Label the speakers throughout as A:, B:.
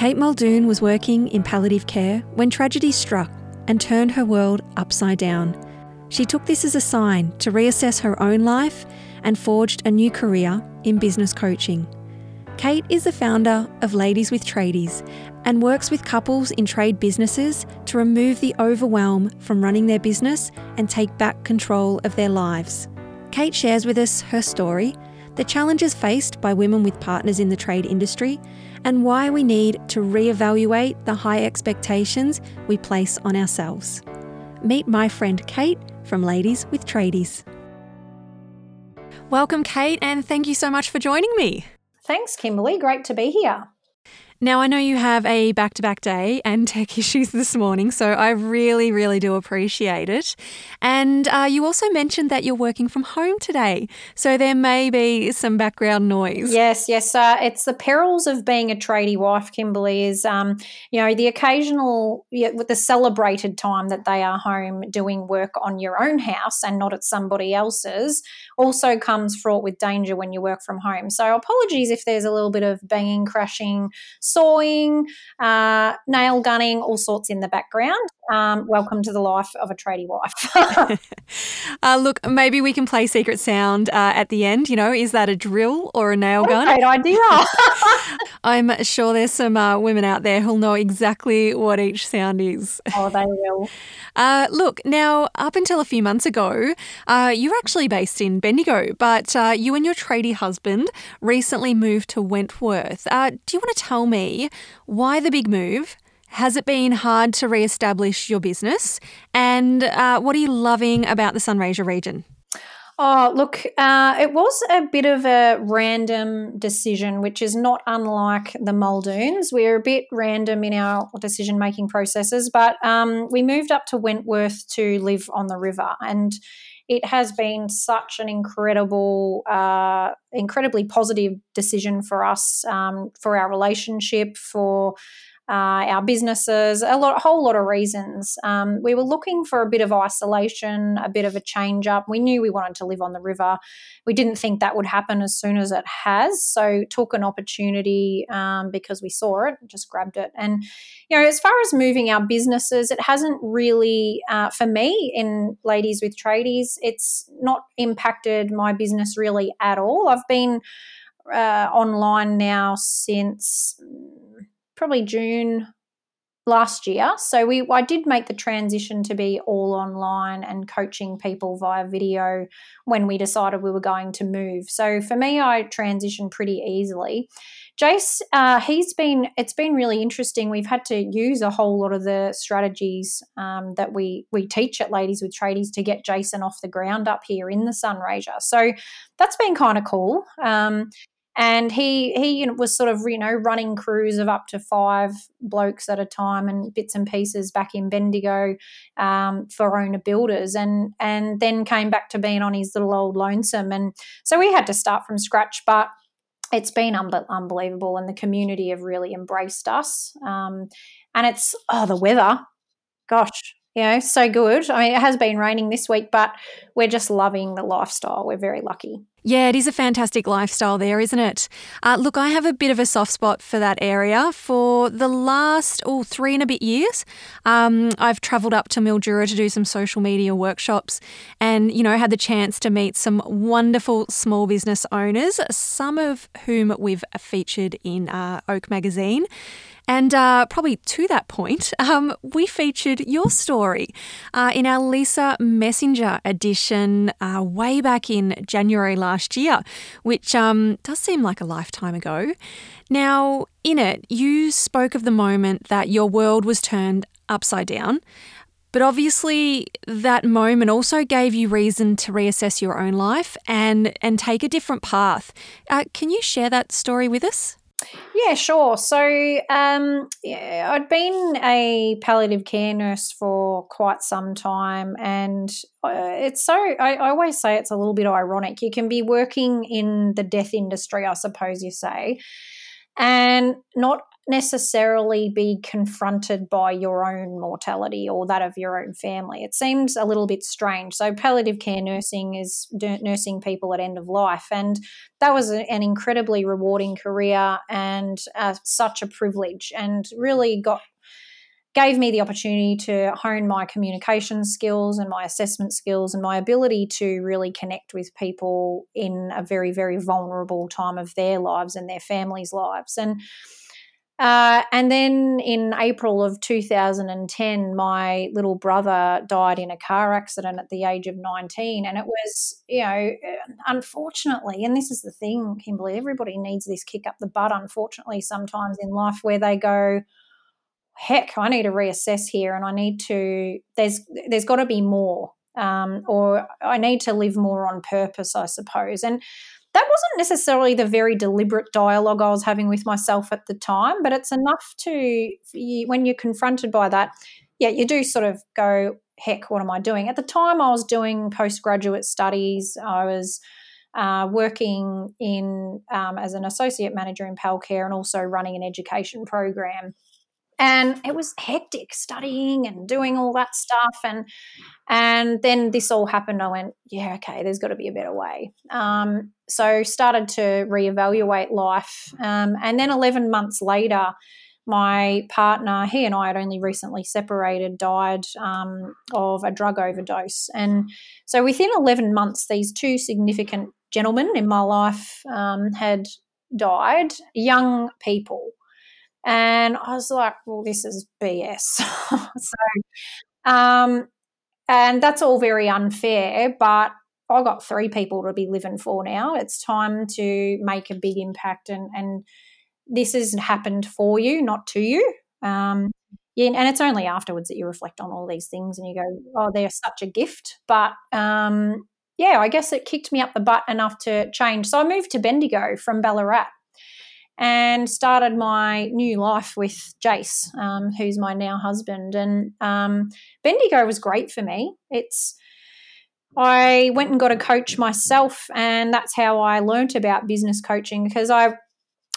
A: Kate Muldoon was working in palliative care when tragedy struck and turned her world upside down. She took this as a sign to reassess her own life and forged a new career in business coaching. Kate is the founder of Ladies with Tradies and works with couples in trade businesses to remove the overwhelm from running their business and take back control of their lives. Kate shares with us her story, the challenges faced by women with partners in the trade industry, and why we need to re-evaluate the high expectations we place on ourselves. Meet my friend Kate from Ladies with Tradies. Welcome, Kate, and thank you so much for joining me.
B: Thanks, Kimberley. Great to be here.
A: Now, I know you have a back to back day and tech issues this morning, so I really, really do appreciate it. And uh, you also mentioned that you're working from home today, so there may be some background noise.
B: Yes, yes. Uh, it's the perils of being a tradie wife, Kimberley, is, um, you know, the occasional, with the celebrated time that they are home doing work on your own house and not at somebody else's also comes fraught with danger when you work from home. So apologies if there's a little bit of banging, crashing, sawing, uh, nail gunning, all sorts in the background. Um, welcome to the life of a tradie wife.
A: uh, look, maybe we can play Secret Sound uh, at the end. You know, is that a drill or a nail gun?
B: great idea.
A: I'm sure there's some uh, women out there who'll know exactly what each sound is.
B: Oh, they will.
A: Uh, look, now, up until a few months ago, uh, you were actually based in Bendigo, but uh, you and your tradie husband recently moved to Wentworth. Uh, do you want to tell me why the big move? Has it been hard to re establish your business? And uh, what are you loving about the Sunraysia region?
B: Oh, look, uh, it was a bit of a random decision, which is not unlike the Muldoons. We're a bit random in our decision making processes, but um, we moved up to Wentworth to live on the river. And it has been such an incredible, uh, incredibly positive decision for us, um, for our relationship, for uh, our businesses, a lot, whole lot of reasons. Um, we were looking for a bit of isolation, a bit of a change up. We knew we wanted to live on the river. We didn't think that would happen as soon as it has, so took an opportunity um, because we saw it, just grabbed it. And you know, as far as moving our businesses, it hasn't really, uh, for me, in Ladies with Tradies, it's not impacted my business really at all. I've been uh, online now since probably June last year. So we I did make the transition to be all online and coaching people via video when we decided we were going to move. So for me, I transitioned pretty easily. Jace, uh, he's been it's been really interesting. We've had to use a whole lot of the strategies um, that we we teach at Ladies with Tradies to get Jason off the ground up here in the Sunraysia. So that's been kind of cool. Um, and he he was sort of you know running crews of up to five blokes at a time and bits and pieces back in Bendigo um, for owner builders and and then came back to being on his little old lonesome. And so we had to start from scratch but it's been un- unbelievable and the community have really embraced us um, and it's oh the weather. Gosh you know so good i mean it has been raining this week but we're just loving the lifestyle we're very lucky
A: yeah, it is a fantastic lifestyle there, isn't it? Uh, look, I have a bit of a soft spot for that area. For the last oh, three and a bit years, um, I've travelled up to Mildura to do some social media workshops and, you know, had the chance to meet some wonderful small business owners, some of whom we've featured in uh, Oak Magazine. And uh, probably to that point, um, we featured your story uh, in our Lisa Messenger edition uh, way back in January last year, which um, does seem like a lifetime ago. Now, in it, you spoke of the moment that your world was turned upside down. But obviously, that moment also gave you reason to reassess your own life and, and take a different path. Uh, can you share that story with us?
B: Yeah, sure. So um, yeah, I'd been a palliative care nurse for quite some time, and uh, it's so I, I, always say it's a little bit ironic. You can be working in the death industry, I suppose you say, and not necessarily be confronted by your own mortality or that of your own family. It seems a little bit strange. So, palliative care nursing is nursing people at end of life, and that was an incredibly rewarding career and uh, such a privilege, and really got gave me the opportunity to hone my communication skills and my assessment skills and my ability to really connect with people in a very very vulnerable time of their lives and their families lives and uh, and then in April of 2010, my little brother died in a car accident at the age of 19. And it was, you know, unfortunately, and this is the thing, Kimberley, everybody needs this kick up the butt, unfortunately, sometimes in life where they go, heck, I need to reassess here and I need to, there's, there's got to be more. Um, or I need to live more on purpose, I suppose. And that wasn't necessarily the very deliberate dialogue I was having with myself at the time, but it's enough to, when you're confronted by that, yeah, you do sort of go, heck, what am I doing? At the time, I was doing postgraduate studies. I was uh, working in um, as an associate manager in Palcare and also running an education program and it was hectic studying and doing all that stuff and and then this all happened i went yeah okay there's got to be a better way. Um, so started to reevaluate life um, and then 11 months later my partner he and i had only recently separated died um, of a drug overdose. And so within 11 months these two significant gentlemen in my life um, had died young people and I was like, well, this is BS. so, um, and that's all very unfair, but I got three people to be living for now. It's time to make a big impact, and and this has happened for you, not to you. Um, yeah, and it's only afterwards that you reflect on all these things and you go, oh, they're such a gift. But um, yeah, I guess it kicked me up the butt enough to change. So I moved to Bendigo from Ballarat and started my new life with Jace, um, who's my now husband. And um, Bendigo was great for me. It's I went and got a coach myself, and that's how I learnt about business coaching because I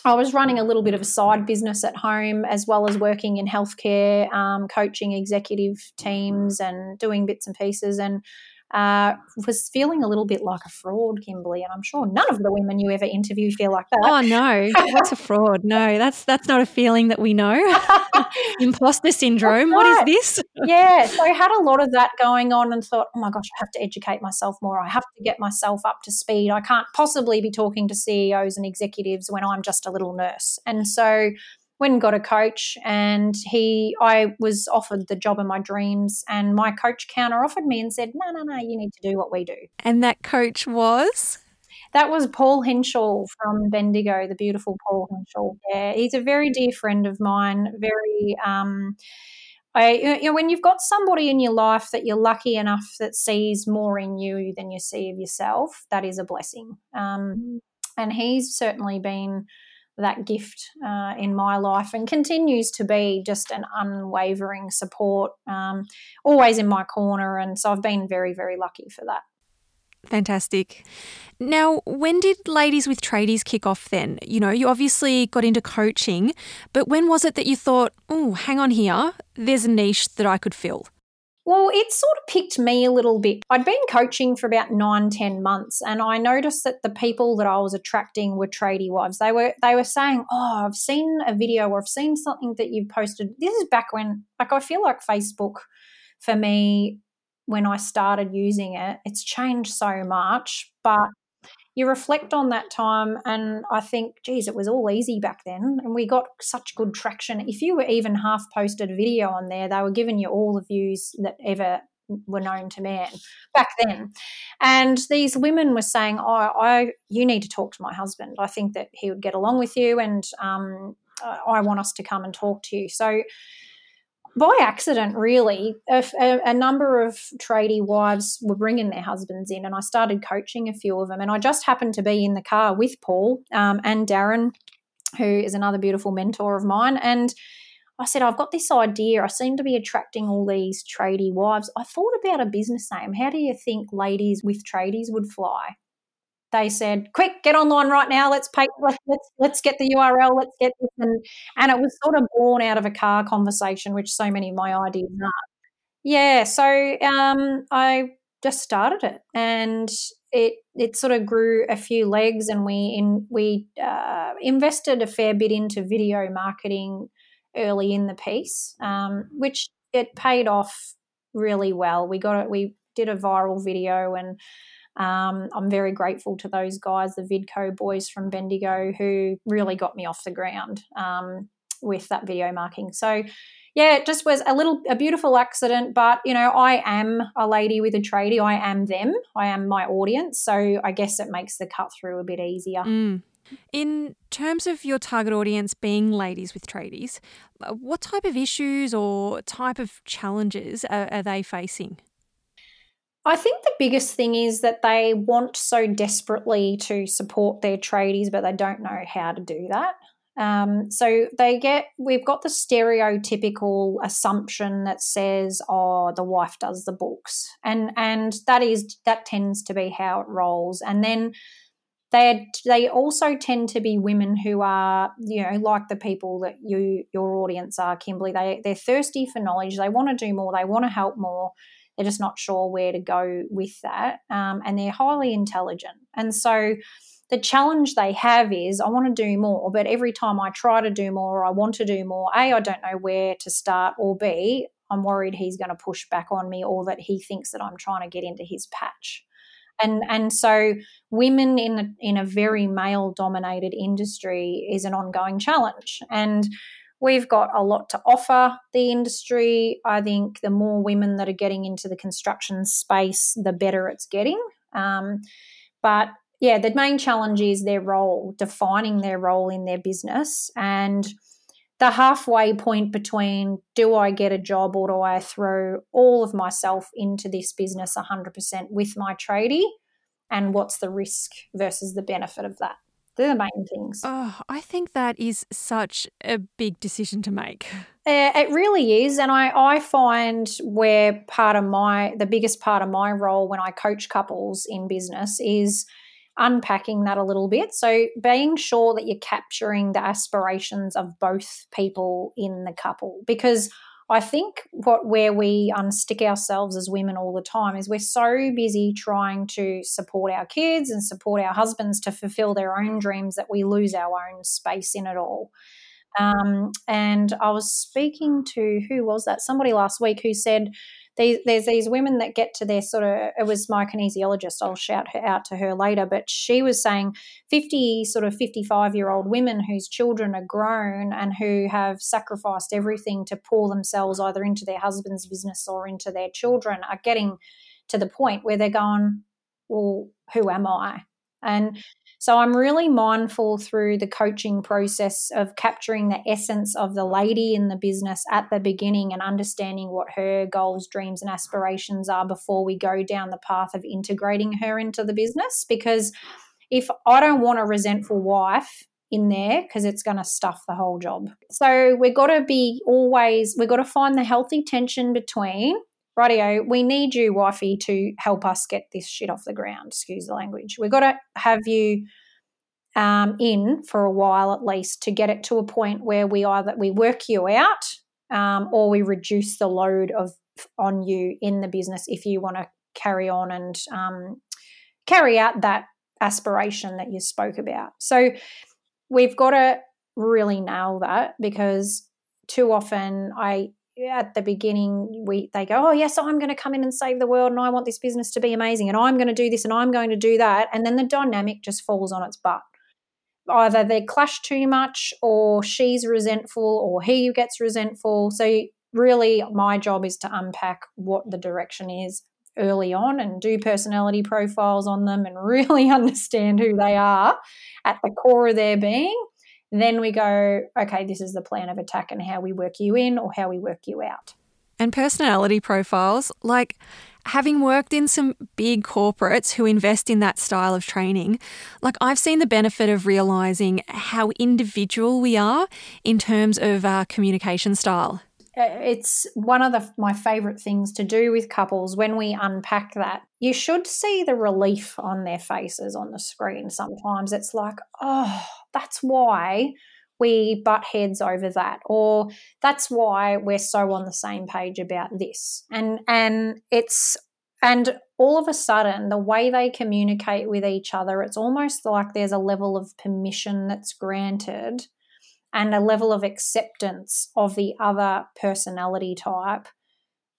B: I was running a little bit of a side business at home as well as working in healthcare, um, coaching executive teams and doing bits and pieces. And uh, was feeling a little bit like a fraud, Kimberley, and I'm sure none of the women you ever interview feel like that.
A: Oh no, that's a fraud? No, that's that's not a feeling that we know. Imposter syndrome. Right. What is this?
B: yeah, so I had a lot of that going on, and thought, oh my gosh, I have to educate myself more. I have to get myself up to speed. I can't possibly be talking to CEOs and executives when I'm just a little nurse, and so went and got a coach and he I was offered the job of my dreams and my coach counter offered me and said, No, no, no, you need to do what we do.
A: And that coach was?
B: That was Paul Henschel from Bendigo, the beautiful Paul Henschel. Yeah, he's a very dear friend of mine. Very, um, I, you know, when you've got somebody in your life that you're lucky enough that sees more in you than you see of yourself, that is a blessing. Um, and he's certainly been that gift uh, in my life and continues to be just an unwavering support, um, always in my corner. And so I've been very, very lucky for that.
A: Fantastic. Now, when did Ladies with Tradies kick off then? You know, you obviously got into coaching, but when was it that you thought, oh, hang on here, there's a niche that I could fill?
B: Well, it sort of picked me a little bit. I'd been coaching for about nine, ten months, and I noticed that the people that I was attracting were tradie wives. They were they were saying, "Oh, I've seen a video or I've seen something that you've posted." This is back when, like, I feel like Facebook for me when I started using it, it's changed so much, but you reflect on that time and I think, geez, it was all easy back then. And we got such good traction. If you were even half posted a video on there, they were giving you all the views that ever were known to man back then. And these women were saying, Oh, I you need to talk to my husband. I think that he would get along with you and um, I want us to come and talk to you. So by accident, really, a, a, number of tradie wives were bringing their husbands in, and I started coaching a few of them. And I just happened to be in the car with Paul um, and Darren who is another beautiful mentor of mine. And I said, I've got this idea. I seem to be attracting all these tradie wives. I thought about a business name. How do you think ladies with tradies would fly? They said, "Quick, get online right now. Let's pay. Let's let's, let's get the URL. Let's get this." And and it was sort of born out of a car conversation, which so many of my ideas are. Yeah, so um, I just started it, and it it sort of grew a few legs, and we in we uh, invested a fair bit into video marketing early in the piece, um, which it paid off really well. We got it. We did a viral video, and um, I'm very grateful to those guys, the Vidco boys from Bendigo, who really got me off the ground um, with that video marking. So yeah, it just was a little a beautiful accident, but you know, I am a lady with a tradie. I am them. I am my audience. So I guess it makes the cut through a bit easier.
A: Mm. In terms of your target audience being ladies with tradies, uh, what type of issues or type of challenges are, are they facing?
B: I think the biggest thing is that they want so desperately to support their tradies, but they don't know how to do that. Um, so they get, we've got the stereotypical assumption that says, "Oh, the wife does the books," and and that is that tends to be how it rolls. And then they they also tend to be women who are you know like the people that you your audience are kimberly. They they're thirsty for knowledge. They want to do more. They want to help more they're just not sure where to go with that um, and they're highly intelligent. And so the challenge they have is i want to do more but every time i try to do more or i want to do more a i don't know where to start or b i'm worried he's going to push back on me or that he thinks that i'm trying to get into his patch. And and so women in a, in a very male dominated industry is an ongoing challenge. And we've got a lot to offer the industry i think the more women that are getting into the construction space the better it's getting um, but yeah the main challenge is their role defining their role in their business and the halfway point between do I get a job or do I throw all of myself into this business 100% with my tradie? And what's the risk versus the benefit of that? They're the main things.
A: Oh, I think that is such a big decision to make.
B: Uh, it really is. And I, I find where part of my, the biggest part of my role when I coach couples in business is unpacking that a little bit. So, being sure that you're capturing the aspirations of both people in the couple, because I think what where we unstick ourselves as women all the time is we're so busy trying to support our kids and support our husbands to fulfill their own dreams that we lose our own space in it all. Um, and I was speaking to who was that? Somebody last week who said these, there's these women that get to their sort of it was my kinesiologist i'll shout her out to her later but she was saying 50 sort of 55 year old women whose children are grown and who have sacrificed everything to pour themselves either into their husband's business or into their children are getting to the point where they're going well who am i? And so I'm really mindful through the coaching process of capturing the essence of the lady in the business at the beginning and understanding what her goals, dreams, and aspirations are before we go down the path of integrating her into the business. Because if I don't want a resentful wife, in there because it's going to stuff the whole job. So we've got to be always, we've got to find the healthy tension between rightio, we need you, wifey, to help us get this shit off the ground. Excuse the language. We've got to have you um, in for a while at least to get it to a point where we either we work you out um, or we reduce the load of on you in the business if you want to carry on and um, carry out that aspiration that you spoke about. So we've got to really nail that because too often I at the beginning we they go oh yes i'm going to come in and save the world and i want this business to be amazing and i'm going to do this and i'm going to do that and then the dynamic just falls on its butt. Either they clash too much or she's resentful or he gets resentful. So really my job is to unpack what the direction is early on and do personality profiles on them and really understand who they are at the core of their being then we go, okay, this is the plan of attack and how we work you in or how we work you out.
A: And personality profiles, like having worked in some big corporates who invest in that style of training, like I've seen the benefit of realizing how individual we are in terms of our communication style.
B: Uh, it's one of the, my favorite things to do with couples when we unpack that. You should see the relief on their faces on the screen. Sometimes it's like, oh, that's why we butt heads over that or that's why we're so on the same page about this. And and it's and all of a sudden the way they communicate with each other it's almost like there's a level of permission that's granted and a level of acceptance of the other personality type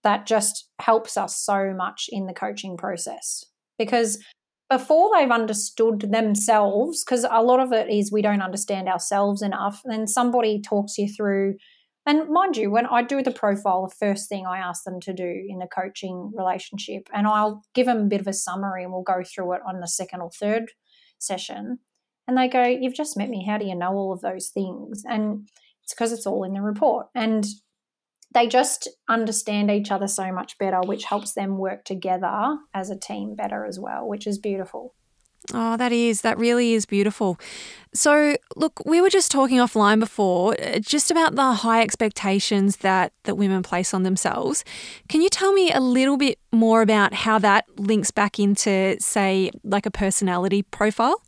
B: that just helps us so much in the coaching process. Because before they've understood themselves, because a lot of it is we don't understand ourselves enough, then somebody talks you through. And mind you, when I do the profile, the first thing I ask them to do in a coaching relationship, and I'll give them a bit of a summary and we'll go through it on the second or third session. And they go, You've just met me. How do you know all of those things? And it's because it's all in the report. And they just understand each other so much better, which helps them work together as a team better as well, which is beautiful.
A: Oh, that is, that really is beautiful. So, look, we were just talking offline before uh, just about the high expectations that, that women place on themselves. Can you tell me a little bit more about how that links back into, say, like a personality profile?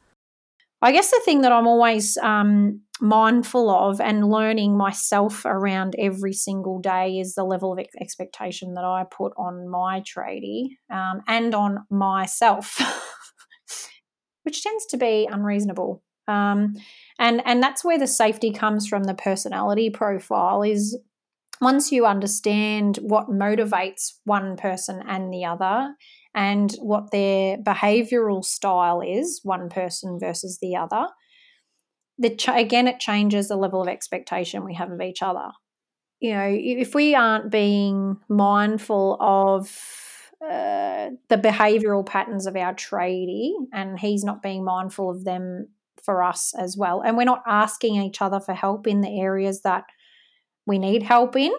B: I guess the thing that I'm always um, mindful of and learning myself around every single day is the level of expectation that I put on my tradie um, and on myself, which tends to be unreasonable. Um, and and that's where the safety comes from. The personality profile is once you understand what motivates one person and the other, and what their behavioral style is, one person versus the other the again it changes the level of expectation we have of each other. You know if we aren't being mindful of uh, the behavioral patterns of our tradie and he's not being mindful of them for us as well and we're not asking each other for help in the areas that we need help in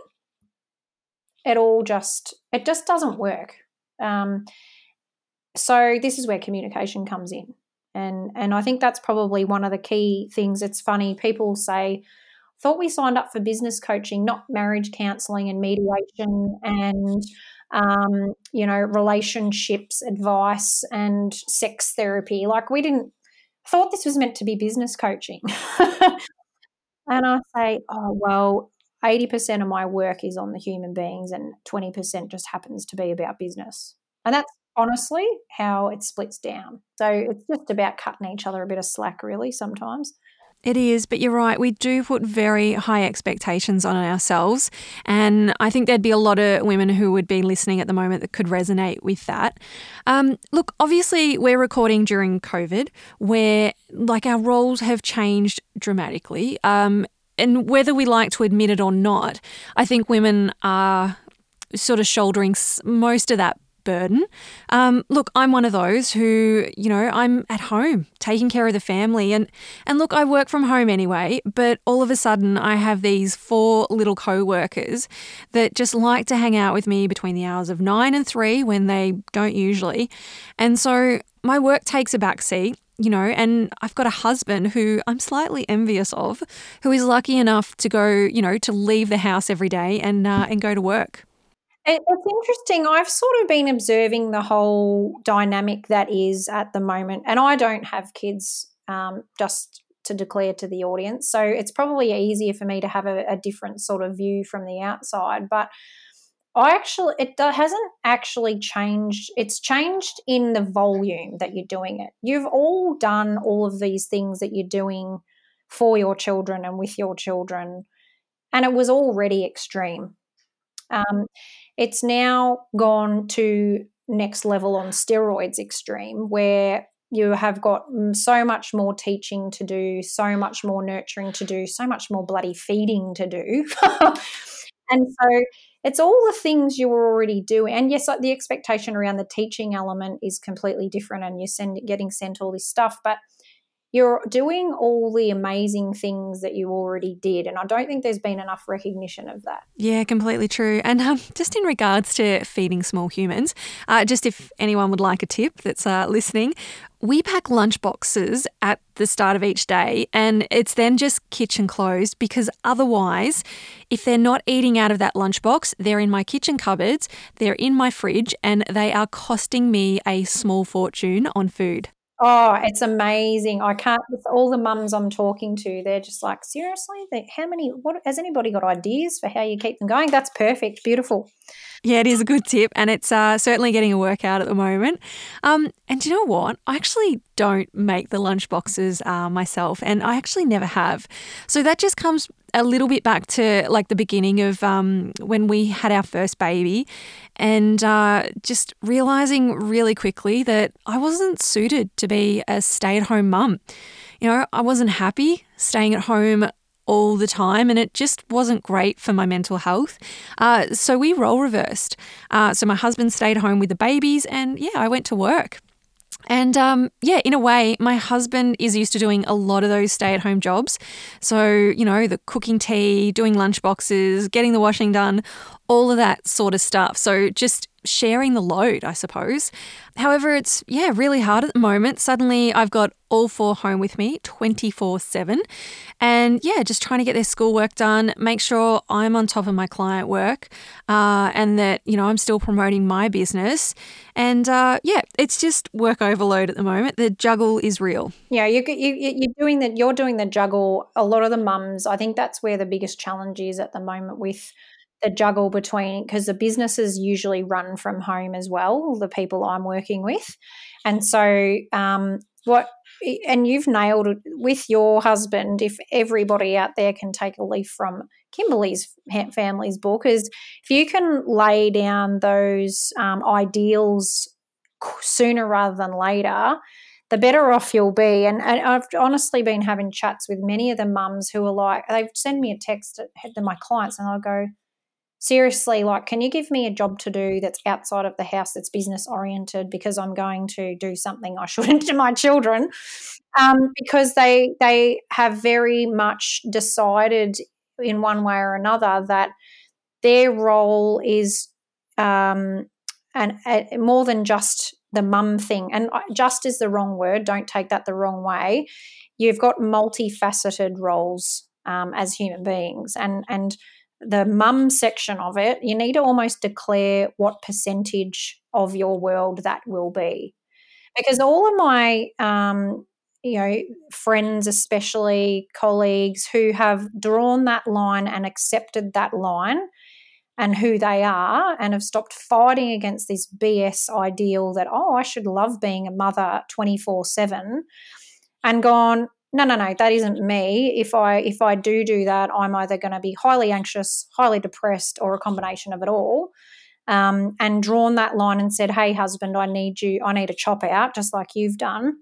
B: it all just it just doesn't work. Um, so this is where communication comes in and and I think that's probably one of the key things. It's funny people say, "Thought we signed up for business coaching, not marriage counselling and mediation and." Um, you know, relationships advice and sex therapy. Like, we didn't thought this was meant to be business coaching. and I say, oh, well, 80% of my work is on the human beings and 20% just happens to be about business. And that's honestly how it splits down. So it's just about cutting each other a bit of slack, really, sometimes.
A: It is, but you're right. We do put very high expectations on ourselves. And I think there'd be a lot of women who would be listening at the moment that could resonate with that. Um, look, obviously, we're recording during COVID, where like our roles have changed dramatically. Um, and whether we like to admit it or not, I think women are sort of shouldering most of that burden. Um, look, I'm one of those who, you know, I'm at home taking care of the family, and and look, I work from home anyway. But all of a sudden, I have these four little co-workers that just like to hang out with me between the hours of nine and three when they don't usually, and so my work takes a backseat you know, and I've got a husband who I'm slightly envious of, who is lucky enough to go, you know, to leave the house every day and uh, and go to work.
B: It's interesting. I've sort of been observing the whole dynamic that is at the moment, and I don't have kids. Um, just to declare to the audience, so it's probably easier for me to have a, a different sort of view from the outside. But I actually, it hasn't actually changed. It's changed in the volume that you're doing it. You've all done all of these things that you're doing for your children and with your children, and it was already extreme. Um, it's now gone to next level on steroids extreme, where you have got mm, so much more teaching to do, so much more nurturing to do, so much more bloody feeding to do. and so it's all the things you were already doing. And yes, the expectation around the teaching element is completely different, and you're send, getting sent all this stuff. But you're doing all the amazing things that you already did. And I don't think there's been enough recognition of that.
A: Yeah, completely true. And um, just in regards to feeding small humans, uh, just if anyone would like a tip that's uh, listening, we pack lunch boxes at the start of each day and it's then just kitchen closed because otherwise, if they're not eating out of that lunchbox, they're in my kitchen cupboards, they're in my fridge, and they are costing me a small fortune on food.
B: Oh, it's amazing. I can't, with all the mums I'm talking to, they're just like, seriously? How many, what, has anybody got ideas for how you keep them going? That's perfect. Beautiful.
A: Yeah, it is a good tip, and it's uh, certainly getting a workout at the moment. Um, and do you know what? I actually don't make the lunch boxes uh, myself, and I actually never have. So that just comes a little bit back to like the beginning of um, when we had our first baby, and uh, just realizing really quickly that I wasn't suited to be a stay-at-home mum. You know, I wasn't happy staying at home all the time, and it just wasn't great for my mental health. Uh, so we role reversed. Uh, so my husband stayed home with the babies, and yeah, I went to work. And um, yeah, in a way, my husband is used to doing a lot of those stay at home jobs. So, you know, the cooking tea, doing lunch boxes, getting the washing done, all of that sort of stuff. So, just sharing the load, I suppose. However, it's, yeah, really hard at the moment. Suddenly, I've got all four home with me 24 7. And yeah, just trying to get their schoolwork done, make sure I'm on top of my client work uh, and that, you know, I'm still promoting my business. And uh, yeah, it's just work overload at the moment. The juggle is real.
B: Yeah, you, you, you're doing that. You're doing the juggle. A lot of the mums, I think that's where the biggest challenge is at the moment with the juggle between because the businesses usually run from home as well the people i'm working with and so um, what and you've nailed it with your husband if everybody out there can take a leaf from kimberly's family's book is if you can lay down those um, ideals sooner rather than later the better off you'll be. And, and, I've honestly been having chats with many of the mums who are like, they've sent me a text to my clients and I'll go, seriously, like, can you give me a job to do that's outside of the house that's business oriented because I'm going to do something I shouldn't to my children? Um, because they they have very much decided in one way or another that their role is um, and uh, more than just the mum thing. And just is the wrong word. Don't take that the wrong way. You've got multifaceted roles um, as human beings, and and the mum section of it, you need to almost declare what percentage of your world that will be. Because all of my, um, you know, friends, especially colleagues who have drawn that line and accepted that line and who they are and have stopped fighting against this BS ideal that, oh, I should love being a mother 24 7 and gone, no no no that isn't me. If i if i do do that i'm either going to be highly anxious highly depressed or a combination of it all. Um, and drawn that line and said hey husband i need you i need a chop out just like you've done.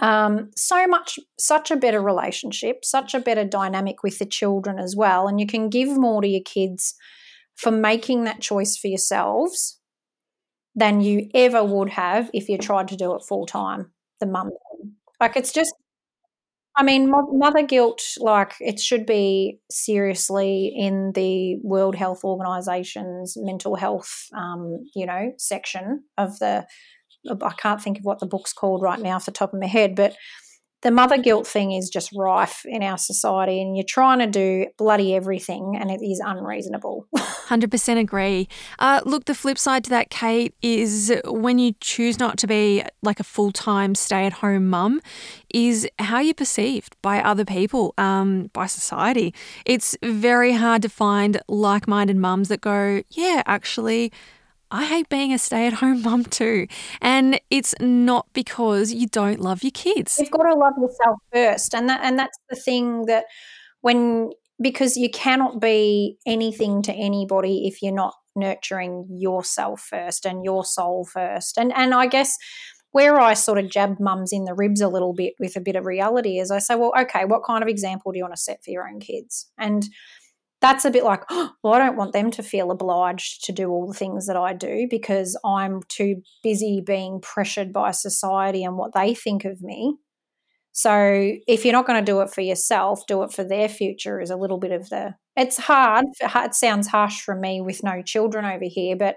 B: Um, so much such a better relationship such a better dynamic with the children as well. And you can give more to your kids for making that choice for yourselves than you ever would have if you tried to do it full time the mum. Like it's just I mean, mother guilt, like it should be seriously in the World Health Organization's mental health, um, you know, section of the. I can't think of what the book's called right now off the top of my head, but the mother guilt thing is just rife in our society, and you're trying to do bloody everything, and it is unreasonable.
A: 100% agree. Uh, look, the flip side to that, Kate, is when you choose not to be like a full time stay at home mum, is how you're perceived by other people, um, by society. It's very hard to find like minded mums that go, yeah, actually, I hate being a stay at home mum too. And it's not because you don't love your kids.
B: You've got to love yourself first. And that and that's the thing that when because you cannot be anything to anybody if you're not nurturing yourself first and your soul first. And and I guess where I sort of jab mums in the ribs a little bit with a bit of reality is I say, well, okay, what kind of example do you want to set for your own kids? And that's a bit like, oh, well, I don't want them to feel obliged to do all the things that I do because I'm too busy being pressured by society and what they think of me. So if you're not going to do it for yourself, do it for their future is a little bit of the. It's hard. It sounds harsh from me with no children over here, but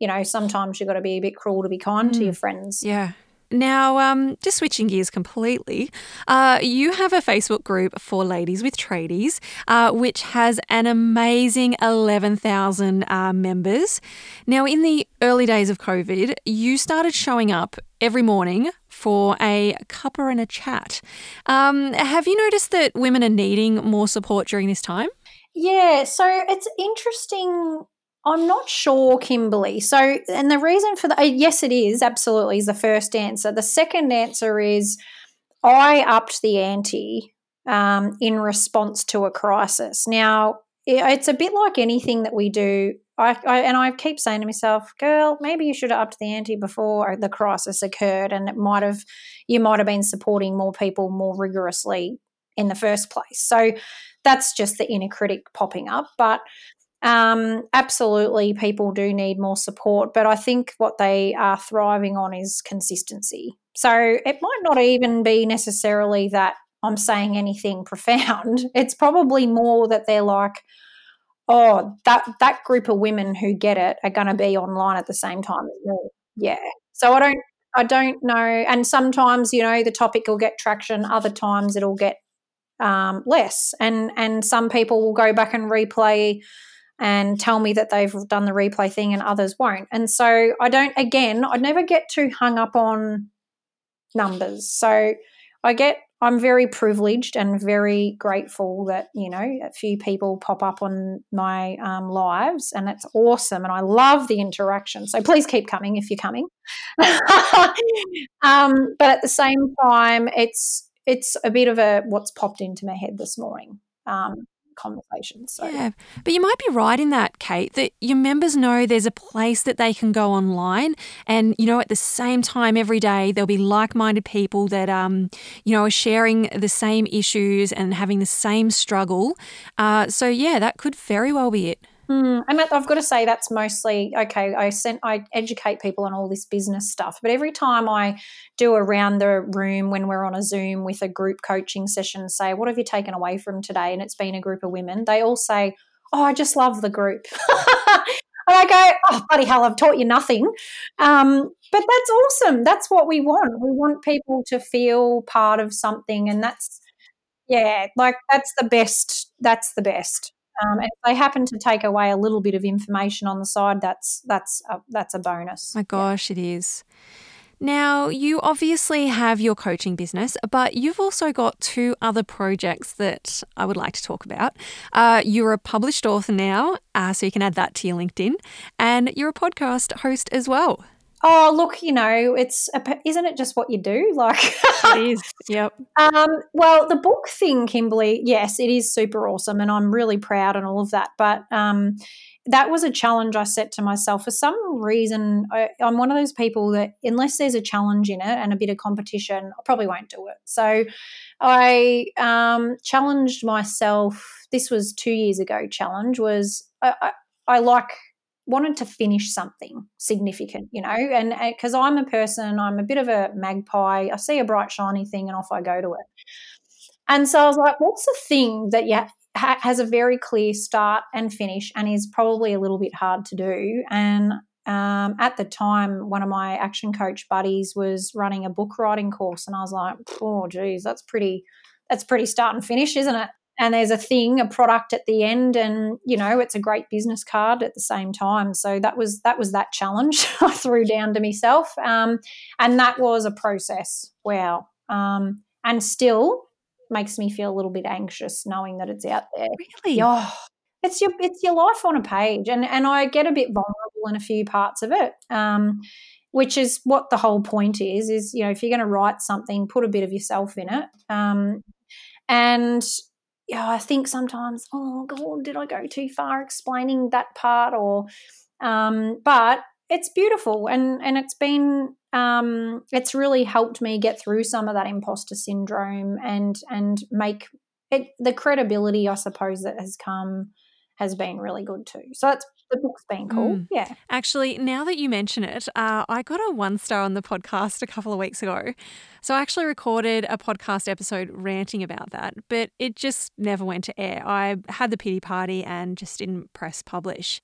B: you know sometimes you've got to be a bit cruel to be kind mm. to your friends.
A: Yeah. Now, um, just switching gears completely, uh, you have a Facebook group for ladies with tradies, uh, which has an amazing 11,000 uh, members. Now, in the early days of COVID, you started showing up every morning for a cuppa and a chat. Um, have you noticed that women are needing more support during this time?
B: Yeah, so it's interesting I'm not sure, Kimberley. So, and the reason for that, yes, it is absolutely is the first answer. The second answer is I upped the ante um, in response to a crisis. Now, it's a bit like anything that we do. I, I, and I keep saying to myself, "Girl, maybe you should have upped the ante before the crisis occurred, and it might have, you might have been supporting more people more rigorously in the first place." So that's just the inner critic popping up. But um, absolutely, people do need more support, but I think what they are thriving on is consistency. So it might not even be necessarily that I'm saying anything profound. It's probably more that they're like, oh, that that group of women who get it are going to be online at the same time as me. Yeah. So I don't I don't know. And sometimes you know the topic will get traction. Other times it'll get um, less. And and some people will go back and replay and tell me that they've done the replay thing and others won't. And so I don't, again, I never get too hung up on numbers. So I get, I'm very privileged and very grateful that, you know, a few people pop up on my um, lives and it's awesome. And I love the interaction. So please keep coming if you're coming. um, but at the same time, it's, it's a bit of a what's popped into my head this morning. Um, conversations. So.
A: Yeah, but you might be right in that, Kate, that your members know there's a place that they can go online, and you know, at the same time every day there'll be like-minded people that um, you know, are sharing the same issues and having the same struggle. Uh, so yeah, that could very well be it.
B: Mm, and I've got to say that's mostly okay. I sent I educate people on all this business stuff, but every time I do around the room when we're on a Zoom with a group coaching session, say, "What have you taken away from today?" and it's been a group of women, they all say, "Oh, I just love the group." And I go, oh, bloody hell, I've taught you nothing. Um, but that's awesome. That's what we want. We want people to feel part of something. And that's, yeah, like that's the best. That's the best. Um, and if they happen to take away a little bit of information on the side, that's that's a, that's a bonus.
A: My gosh, yeah. it is. Now, you obviously have your coaching business, but you've also got two other projects that I would like to talk about. Uh, you're a published author now, uh, so you can add that to your LinkedIn, and you're a podcast host as well.
B: Oh, look, you know, it's a, isn't it just what you do? Like
A: it is. Yep.
B: Um, well, the book thing, Kimberley, yes, it is super awesome, and I'm really proud and all of that. But um, that was a challenge I set to myself. For some reason, I, am one of those people that unless there's a challenge in it and a bit of competition, I probably won't do it. So I um, challenged myself. This was two years ago. Challenge was I, I, I like wanted to finish something significant, you know, and because I'm a person, I'm a bit of a magpie. I see a bright, shiny thing and off I go to it. And so I was like, what's the thing that you ha- has a very clear start and finish and is probably a little bit hard to do? And um, at the time, one of my action coach buddies was running a book writing course, and I was like, oh, geez, that's pretty. That's pretty start and finish, isn't it? And there's a thing a product at the end and you know it's a great business card at the same time. So that was that was that challenge i threw down to myself. Um, and that was a process. Wow. Um, and still makes me feel a little bit anxious knowing that it's out there.
A: Really?
B: Oh, it's your it's your life on a page and and i get a bit vulnerable in a few parts of it um, which is what the whole point is is you know if you're going to write something put a bit of yourself in it. Um, and yeah, I think sometimes, oh God, did I go too far explaining that part? Or, um, but it's beautiful, and and it's been, um, it's really helped me get through some of that imposter syndrome and and make it the credibility, I suppose, that has come has been really good too. So that's the book's been cool. Mm. Yeah.
A: Actually, now that you mention it, uh, I got a one star on the podcast a couple of weeks ago. So I actually recorded a podcast episode ranting about that, but it just never went to air. I had the pity party and just didn't press publish.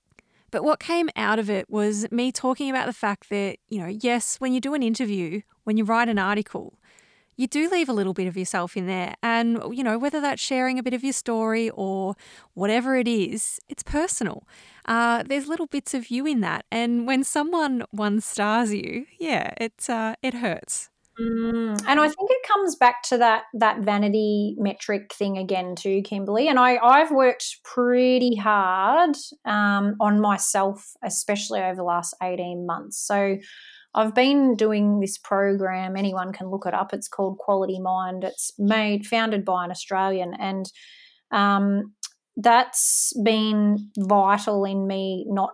A: But what came out of it was me talking about the fact that, you know, yes, when you do an interview, when you write an article, you do leave a little bit of yourself in there. And, you know, whether that's sharing a bit of your story or whatever it is, it's personal. Uh, there's little bits of you in that. And when someone one stars you, yeah, it, uh, it hurts.
B: Mm, and I think it comes back to that that vanity metric thing again too, Kimberley. And I I've worked pretty hard um, on myself, especially over the last eighteen months. So I've been doing this program. Anyone can look it up. It's called Quality Mind. It's made founded by an Australian, and um, that's been vital in me not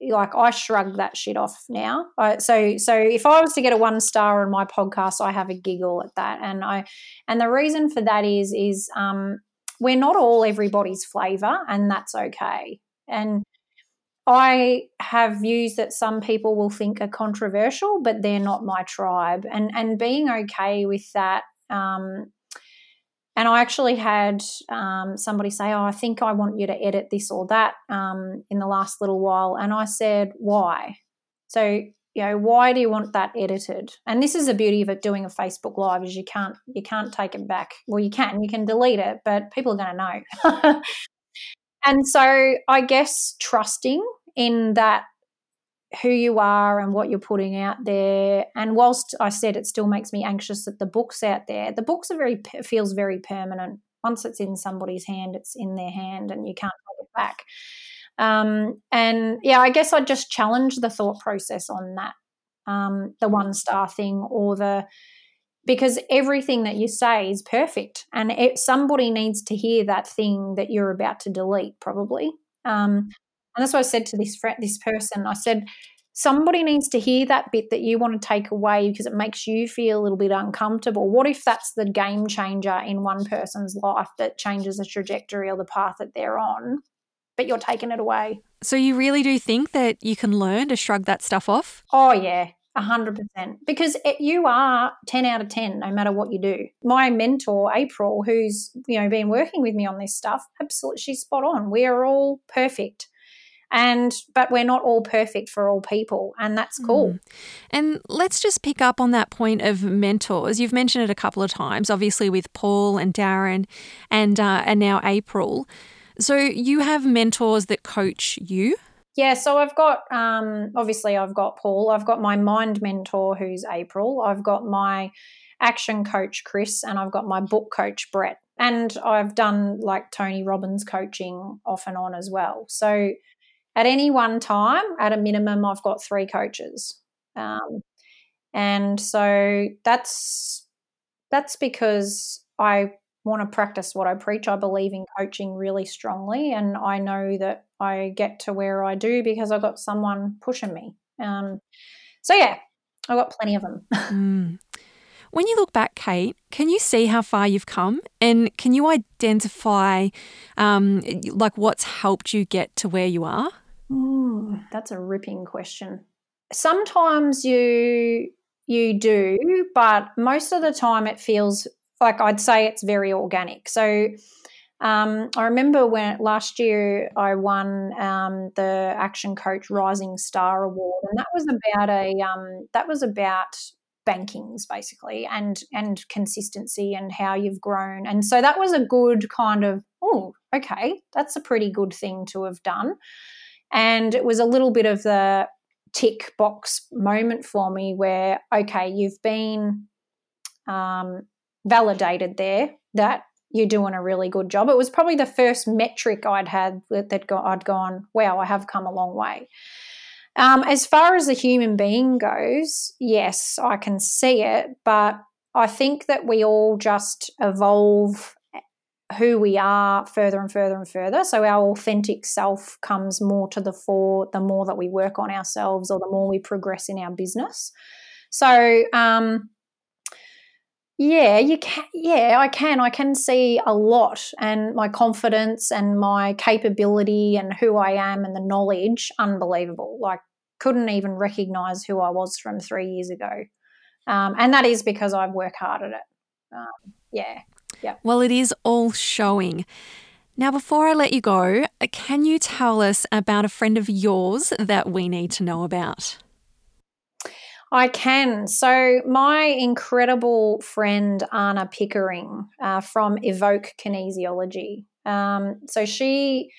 B: like I shrug that shit off now. I, so so if I was to get a one star on my podcast, I have a giggle at that, and I and the reason for that is is um, we're not all everybody's flavor, and that's okay. And I have views that some people will think are controversial, but they're not my tribe, and and being okay with that. Um, and I actually had um, somebody say, "Oh, I think I want you to edit this or that um, in the last little while," and I said, "Why?" So you know, why do you want that edited? And this is the beauty of it doing a Facebook Live is you can't you can't take it back. Well, you can, you can delete it, but people are going to know. And so I guess trusting in that who you are and what you're putting out there. And whilst I said it still makes me anxious that the book's out there, the books are very feels very permanent. Once it's in somebody's hand, it's in their hand, and you can't take it back. Um, and yeah, I guess I'd just challenge the thought process on that, um, the one star thing or the because everything that you say is perfect and it, somebody needs to hear that thing that you're about to delete probably. Um, and that's what i said to this friend this person i said somebody needs to hear that bit that you want to take away because it makes you feel a little bit uncomfortable. What if that's the game changer in one person's life that changes the trajectory or the path that they're on but you're taking it away?
A: So you really do think that you can learn to shrug that stuff off?
B: Oh yeah a hundred percent, because it, you are ten out of ten, no matter what you do. My mentor, April, who's you know been working with me on this stuff, absolutely, she's spot on. We are all perfect, and but we're not all perfect for all people, and that's cool. Mm.
A: And let's just pick up on that point of mentors. You've mentioned it a couple of times, obviously with Paul and Darren, and uh, and now April. So you have mentors that coach you.
B: Yeah, so I've got um, obviously I've got Paul, I've got my mind mentor who's April, I've got my action coach Chris, and I've got my book coach Brett, and I've done like Tony Robbins coaching off and on as well. So at any one time, at a minimum, I've got three coaches, um, and so that's that's because I want to practice what I preach. I believe in coaching really strongly, and I know that I get to where I do because I've got someone pushing me. Um, so, yeah, I've got plenty of them.
A: mm. When you look back, Kate, can you see how far you've come? And can you identify um, like what's helped you get to where you are?
B: Ooh, that's a ripping question. Sometimes you you do, but most of the time it feels like I'd say it's very organic. So um, I remember when last year I won um, the Action Coach Rising Star Award, and that was about a um, that was about bankings basically and and consistency and how you've grown and so that was a good kind of oh okay that's a pretty good thing to have done and it was a little bit of the tick box moment for me where okay you've been um, validated there that you're doing a really good job. It was probably the first metric I'd had that, I'd gone, wow, I have come a long way. Um, as far as the human being goes, yes, I can see it, but I think that we all just evolve who we are further and further and further. So our authentic self comes more to the fore the more that we work on ourselves or the more we progress in our business. So, um, Yeah, you can. Yeah, I can. I can see a lot, and my confidence and my capability and who I am and the knowledge, unbelievable. Like, couldn't even recognize who I was from three years ago. Um, and that is because I work hard at it. Um, yeah. Yeah.
A: Well, it is all showing. Now, before I let you go, can you tell us about a friend of yours that we need to know about?
B: I can. So, my incredible friend Anna Pickering uh, from Evoke Kinesiology. Um, so, she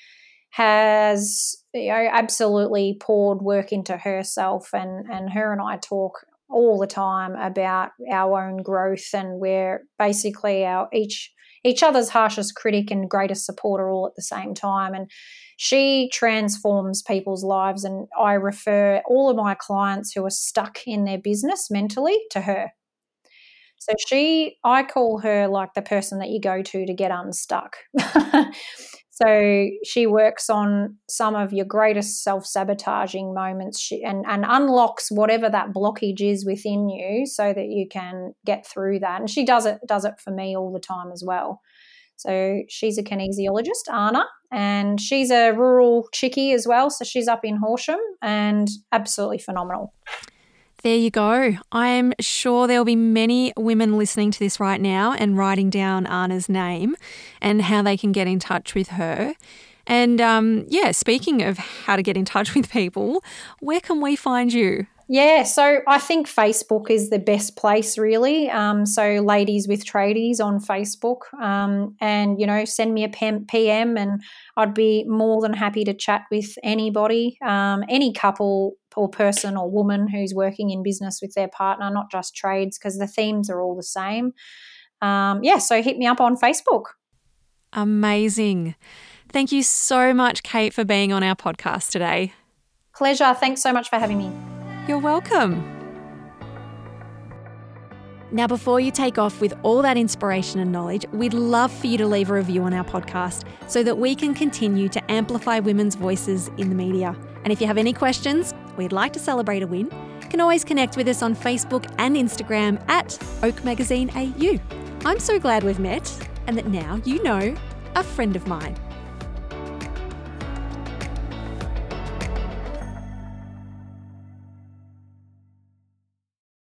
B: has you know, absolutely poured work into herself, and, and her and I talk all the time about our own growth, and we're basically our each each other's harshest critic and greatest supporter all at the same time. And she transforms people's lives, and I refer all of my clients who are stuck in their business mentally to her. So she, I call her like the person that you go to to get unstuck. so she works on some of your greatest self sabotaging moments and, and unlocks whatever that blockage is within you so that you can get through that. And she does it, does it for me all the time as well. So she's a kinesiologist, Anna, and she's a rural chickie as well. So she's up in Horsham and absolutely phenomenal.
A: There you go. I'm sure there will be many women listening to this right now and writing down Anna's name and how they can get in touch with her. And um, yeah, speaking of how to get in touch with people, where can we find you?
B: Yeah, so I think Facebook is the best place, really. Um, so, ladies with tradies on Facebook, um, and you know, send me a PM, and I'd be more than happy to chat with anybody, um, any couple or person or woman who's working in business with their partner, not just trades, because the themes are all the same. Um, yeah, so hit me up on Facebook.
A: Amazing. Thank you so much, Kate, for being on our podcast today.
B: Pleasure. Thanks so much for having me.
A: You're welcome. Now, before you take off with all that inspiration and knowledge, we'd love for you to leave a review on our podcast so that we can continue to amplify women's voices in the media. And if you have any questions, we'd like to celebrate a win, can always connect with us on Facebook and Instagram at Oak Magazine AU. I'm so glad we've met and that now you know a friend of mine.